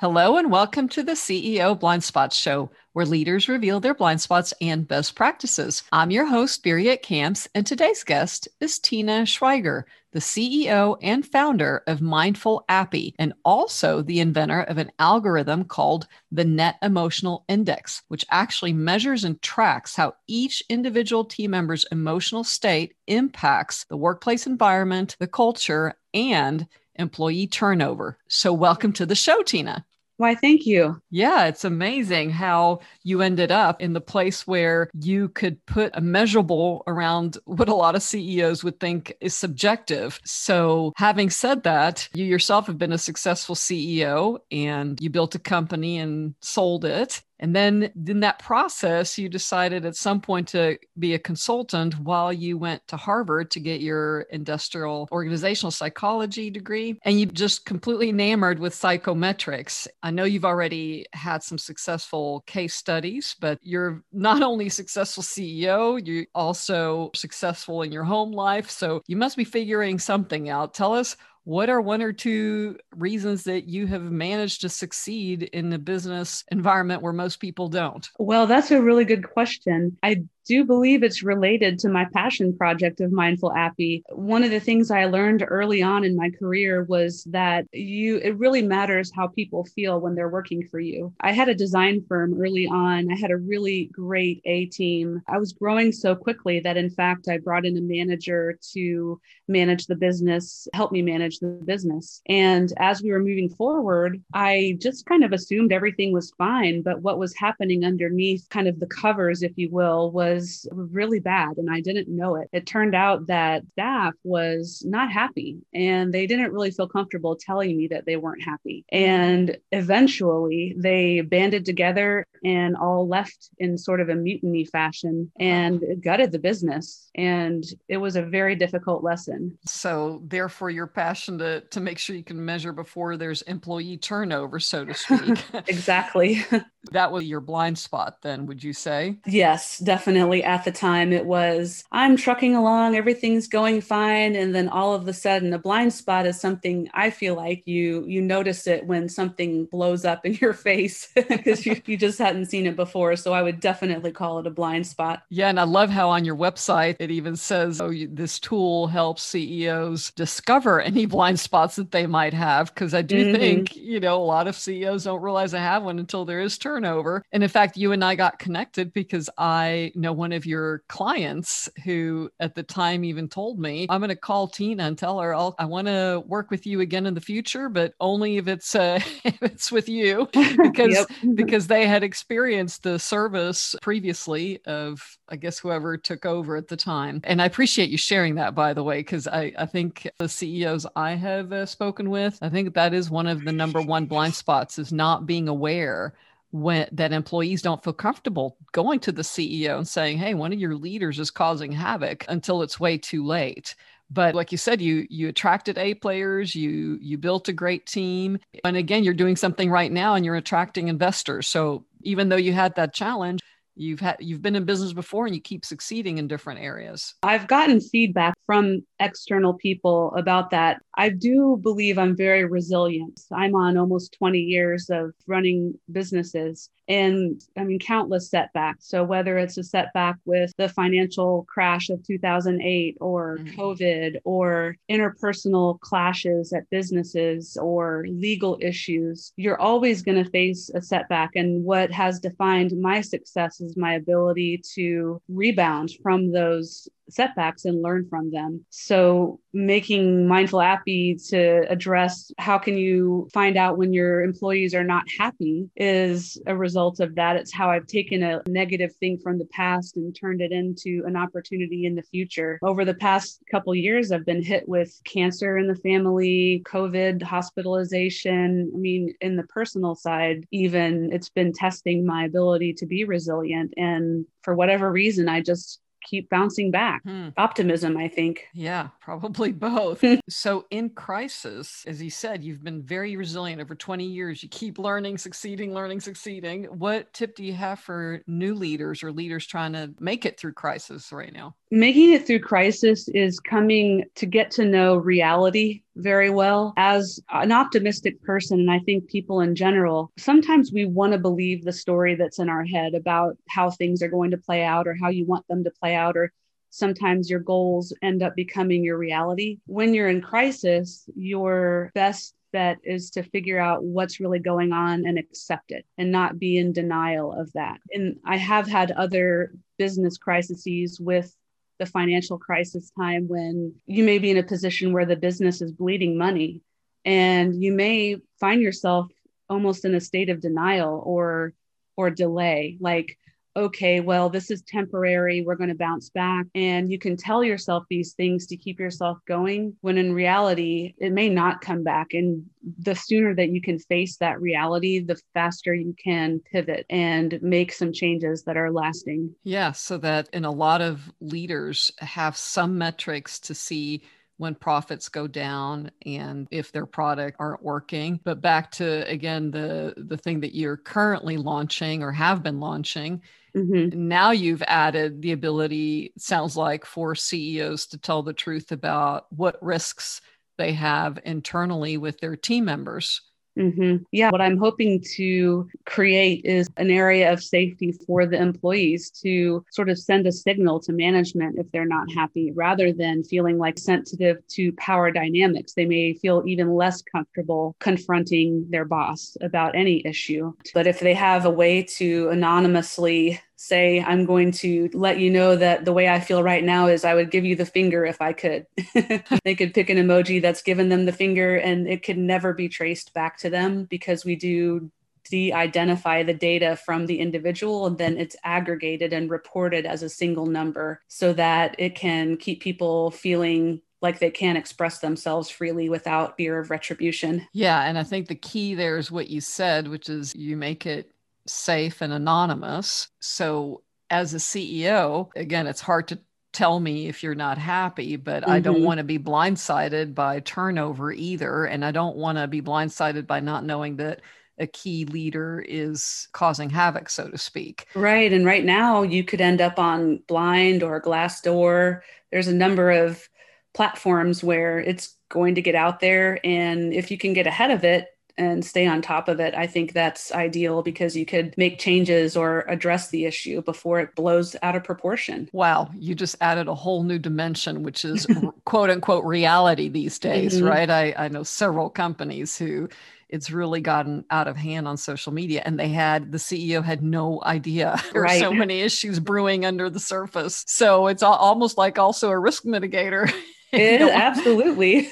Hello, and welcome to the CEO Blind Spots Show, where leaders reveal their blind spots and best practices. I'm your host, Birgit Kamps, and today's guest is Tina Schweiger, the CEO and founder of Mindful Appy, and also the inventor of an algorithm called the Net Emotional Index, which actually measures and tracks how each individual team member's emotional state impacts the workplace environment, the culture, and employee turnover. So, welcome to the show, Tina. Why, thank you. Yeah, it's amazing how you ended up in the place where you could put a measurable around what a lot of CEOs would think is subjective. So, having said that, you yourself have been a successful CEO and you built a company and sold it. And then in that process, you decided at some point to be a consultant while you went to Harvard to get your industrial organizational psychology degree. And you just completely enamored with psychometrics. I know you've already had some successful case studies, but you're not only successful CEO, you're also successful in your home life. So you must be figuring something out. Tell us what are one or two reasons that you have managed to succeed in the business environment where most people don't? Well, that's a really good question. I do believe it's related to my passion project of Mindful Appy. One of the things I learned early on in my career was that you it really matters how people feel when they're working for you. I had a design firm early on. I had a really great A team. I was growing so quickly that in fact I brought in a manager to manage the business, help me manage the business. And as we were moving forward, I just kind of assumed everything was fine, but what was happening underneath kind of the covers if you will was was really bad and I didn't know it. It turned out that staff was not happy and they didn't really feel comfortable telling me that they weren't happy. And eventually they banded together and all left in sort of a mutiny fashion and gutted the business. And it was a very difficult lesson. So, therefore, your passion to, to make sure you can measure before there's employee turnover, so to speak. exactly. that was your blind spot, then, would you say? Yes, definitely at the time it was i'm trucking along everything's going fine and then all of a sudden a blind spot is something i feel like you you notice it when something blows up in your face because you, you just hadn't seen it before so i would definitely call it a blind spot yeah and i love how on your website it even says oh this tool helps ceos discover any blind spots that they might have because i do mm-hmm. think you know a lot of ceos don't realize they have one until there is turnover and in fact you and i got connected because i know one of your clients who at the time even told me, I'm going to call Tina and tell her I'll, I want to work with you again in the future, but only if it's uh, if it's with you. Because because they had experienced the service previously of I guess whoever took over at the time. And I appreciate you sharing that by the way because I I think the CEOs I have uh, spoken with, I think that is one of the number one blind spots is not being aware when that employees don't feel comfortable going to the CEO and saying, "Hey, one of your leaders is causing havoc," until it's way too late. But like you said, you you attracted A players, you you built a great team, and again, you're doing something right now, and you're attracting investors. So even though you had that challenge, you've had you've been in business before and you keep succeeding in different areas i've gotten feedback from external people about that i do believe i'm very resilient i'm on almost 20 years of running businesses and I mean, countless setbacks. So, whether it's a setback with the financial crash of 2008 or mm-hmm. COVID or interpersonal clashes at businesses or legal issues, you're always going to face a setback. And what has defined my success is my ability to rebound from those setbacks and learn from them. So making Mindful Appy to address how can you find out when your employees are not happy is a result of that. It's how I've taken a negative thing from the past and turned it into an opportunity in the future. Over the past couple years, I've been hit with cancer in the family, COVID, hospitalization. I mean, in the personal side, even it's been testing my ability to be resilient. And for whatever reason, I just keep bouncing back. Hmm. Optimism, I think. Yeah, probably both. so, in crisis, as you said, you've been very resilient over 20 years. You keep learning, succeeding, learning, succeeding. What tip do you have for new leaders or leaders trying to make it through crisis right now? Making it through crisis is coming to get to know reality very well. As an optimistic person and i think people in general sometimes we want to believe the story that's in our head about how things are going to play out or how you want them to play out or sometimes your goals end up becoming your reality. When you're in crisis your best bet is to figure out what's really going on and accept it and not be in denial of that. And i have had other business crises with the financial crisis time when you may be in a position where the business is bleeding money and you may find yourself almost in a state of denial or or delay. Like okay, well, this is temporary. We're going to bounce back. And you can tell yourself these things to keep yourself going when in reality, it may not come back. And the sooner that you can face that reality, the faster you can pivot and make some changes that are lasting. Yeah. So that in a lot of leaders have some metrics to see when profits go down and if their product aren't working but back to again the the thing that you're currently launching or have been launching Mm-hmm. Now you've added the ability, sounds like, for CEOs to tell the truth about what risks they have internally with their team members. Mm-hmm. Yeah, what I'm hoping to create is an area of safety for the employees to sort of send a signal to management if they're not happy, rather than feeling like sensitive to power dynamics. They may feel even less comfortable confronting their boss about any issue. But if they have a way to anonymously say, I'm going to let you know that the way I feel right now is I would give you the finger if I could. they could pick an emoji that's given them the finger and it could never be traced back to them because we do de identify the data from the individual and then it's aggregated and reported as a single number so that it can keep people feeling like they can express themselves freely without fear of retribution. Yeah. And I think the key there is what you said, which is you make it safe and anonymous. So, as a CEO, again, it's hard to tell me if you're not happy, but mm-hmm. I don't mm-hmm. want to be blindsided by turnover either. And I don't want to be blindsided by not knowing that a key leader is causing havoc, so to speak. Right. And right now, you could end up on Blind or Glassdoor. There's a number of platforms where it's going to get out there. And if you can get ahead of it, and stay on top of it, I think that's ideal because you could make changes or address the issue before it blows out of proportion. Wow, you just added a whole new dimension, which is quote unquote reality these days, mm-hmm. right? I, I know several companies who it's really gotten out of hand on social media and they had the ceo had no idea there right. are so many issues brewing under the surface so it's almost like also a risk mitigator It, absolutely.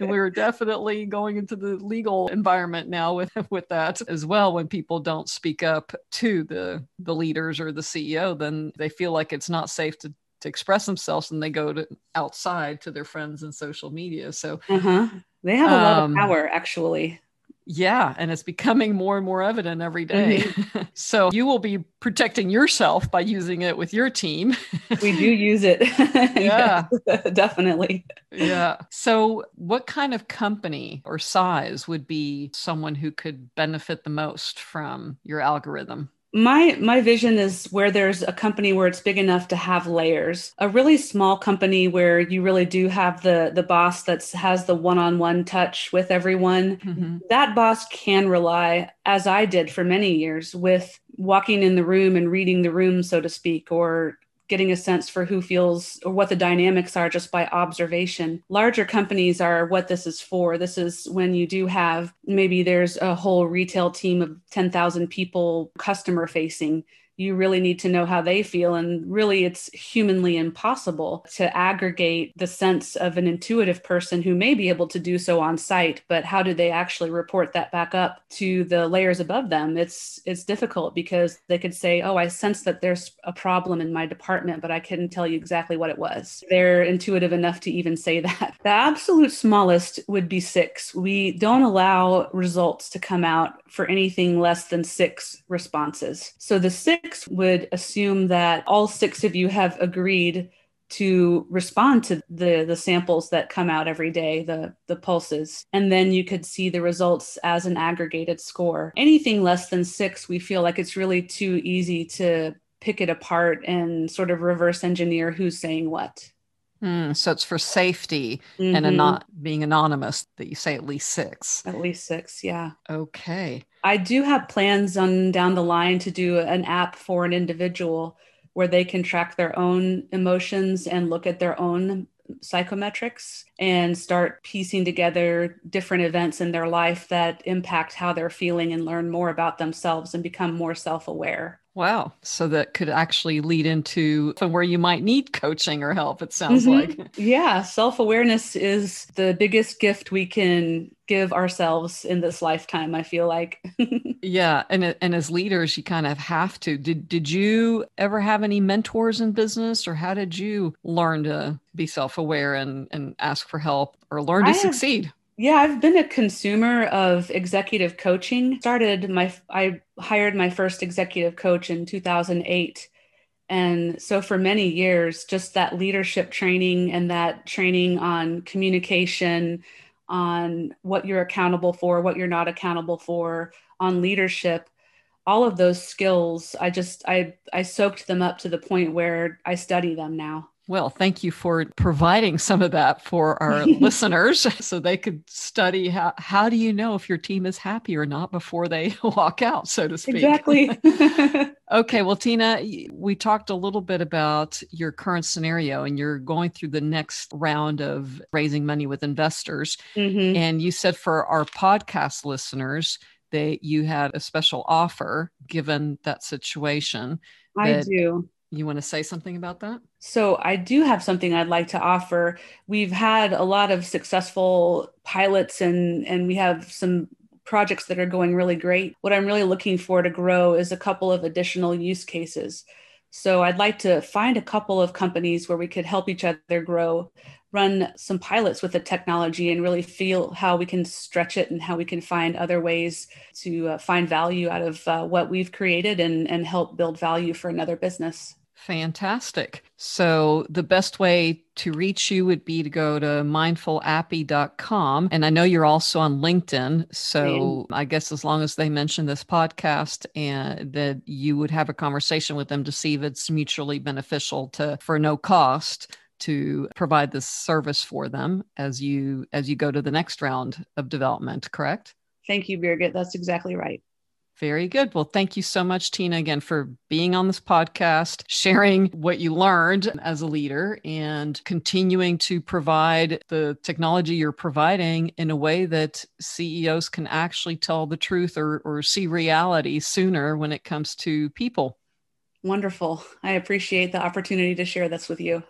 we're definitely going into the legal environment now with with that as well. When people don't speak up to the the leaders or the CEO, then they feel like it's not safe to to express themselves and they go to outside to their friends and social media. So uh-huh. they have a lot um, of power actually. Yeah, and it's becoming more and more evident every day. Mm-hmm. so you will be protecting yourself by using it with your team. we do use it. Yeah, definitely. Yeah. So, what kind of company or size would be someone who could benefit the most from your algorithm? My my vision is where there's a company where it's big enough to have layers a really small company where you really do have the the boss that has the one-on-one touch with everyone mm-hmm. that boss can rely as i did for many years with walking in the room and reading the room so to speak or getting a sense for who feels or what the dynamics are just by observation. Larger companies are what this is for. This is when you do have maybe there's a whole retail team of 10,000 people customer facing you really need to know how they feel. And really, it's humanly impossible to aggregate the sense of an intuitive person who may be able to do so on site, but how do they actually report that back up to the layers above them? It's it's difficult because they could say, "Oh, I sense that there's a problem in my department, but I couldn't tell you exactly what it was." They're intuitive enough to even say that. The absolute smallest would be six. We don't allow results to come out for anything less than six responses. So the six would assume that all six of you have agreed to respond to the the samples that come out every day the the pulses and then you could see the results as an aggregated score anything less than 6 we feel like it's really too easy to pick it apart and sort of reverse engineer who's saying what. Mm, so it's for safety mm-hmm. and not being anonymous that you say at least six. At least six, yeah. Okay. I do have plans on down the line to do an app for an individual where they can track their own emotions and look at their own psychometrics and start piecing together different events in their life that impact how they're feeling and learn more about themselves and become more self aware. Wow. So that could actually lead into where you might need coaching or help, it sounds mm-hmm. like. Yeah. Self awareness is the biggest gift we can give ourselves in this lifetime, I feel like. yeah. And, and as leaders, you kind of have to. Did, did you ever have any mentors in business or how did you learn to be self aware and, and ask for help or learn to succeed? Yeah, I've been a consumer of executive coaching. Started my I hired my first executive coach in 2008. And so for many years just that leadership training and that training on communication, on what you're accountable for, what you're not accountable for, on leadership, all of those skills, I just I I soaked them up to the point where I study them now. Well, thank you for providing some of that for our listeners so they could study how, how do you know if your team is happy or not before they walk out, so to speak. Exactly. okay. Well, Tina, we talked a little bit about your current scenario and you're going through the next round of raising money with investors. Mm-hmm. And you said for our podcast listeners, that you had a special offer given that situation. I do you want to say something about that? So, I do have something I'd like to offer. We've had a lot of successful pilots and and we have some projects that are going really great. What I'm really looking for to grow is a couple of additional use cases. So, I'd like to find a couple of companies where we could help each other grow, run some pilots with the technology and really feel how we can stretch it and how we can find other ways to uh, find value out of uh, what we've created and, and help build value for another business. Fantastic. So, the best way to reach you would be to go to mindfulappy.com. And I know you're also on LinkedIn. So, I guess as long as they mention this podcast and that you would have a conversation with them to see if it's mutually beneficial to for no cost to provide this service for them as you as you go to the next round of development, correct? Thank you, Birgit. That's exactly right. Very good. Well, thank you so much, Tina, again, for being on this podcast, sharing what you learned as a leader, and continuing to provide the technology you're providing in a way that CEOs can actually tell the truth or, or see reality sooner when it comes to people. Wonderful. I appreciate the opportunity to share this with you.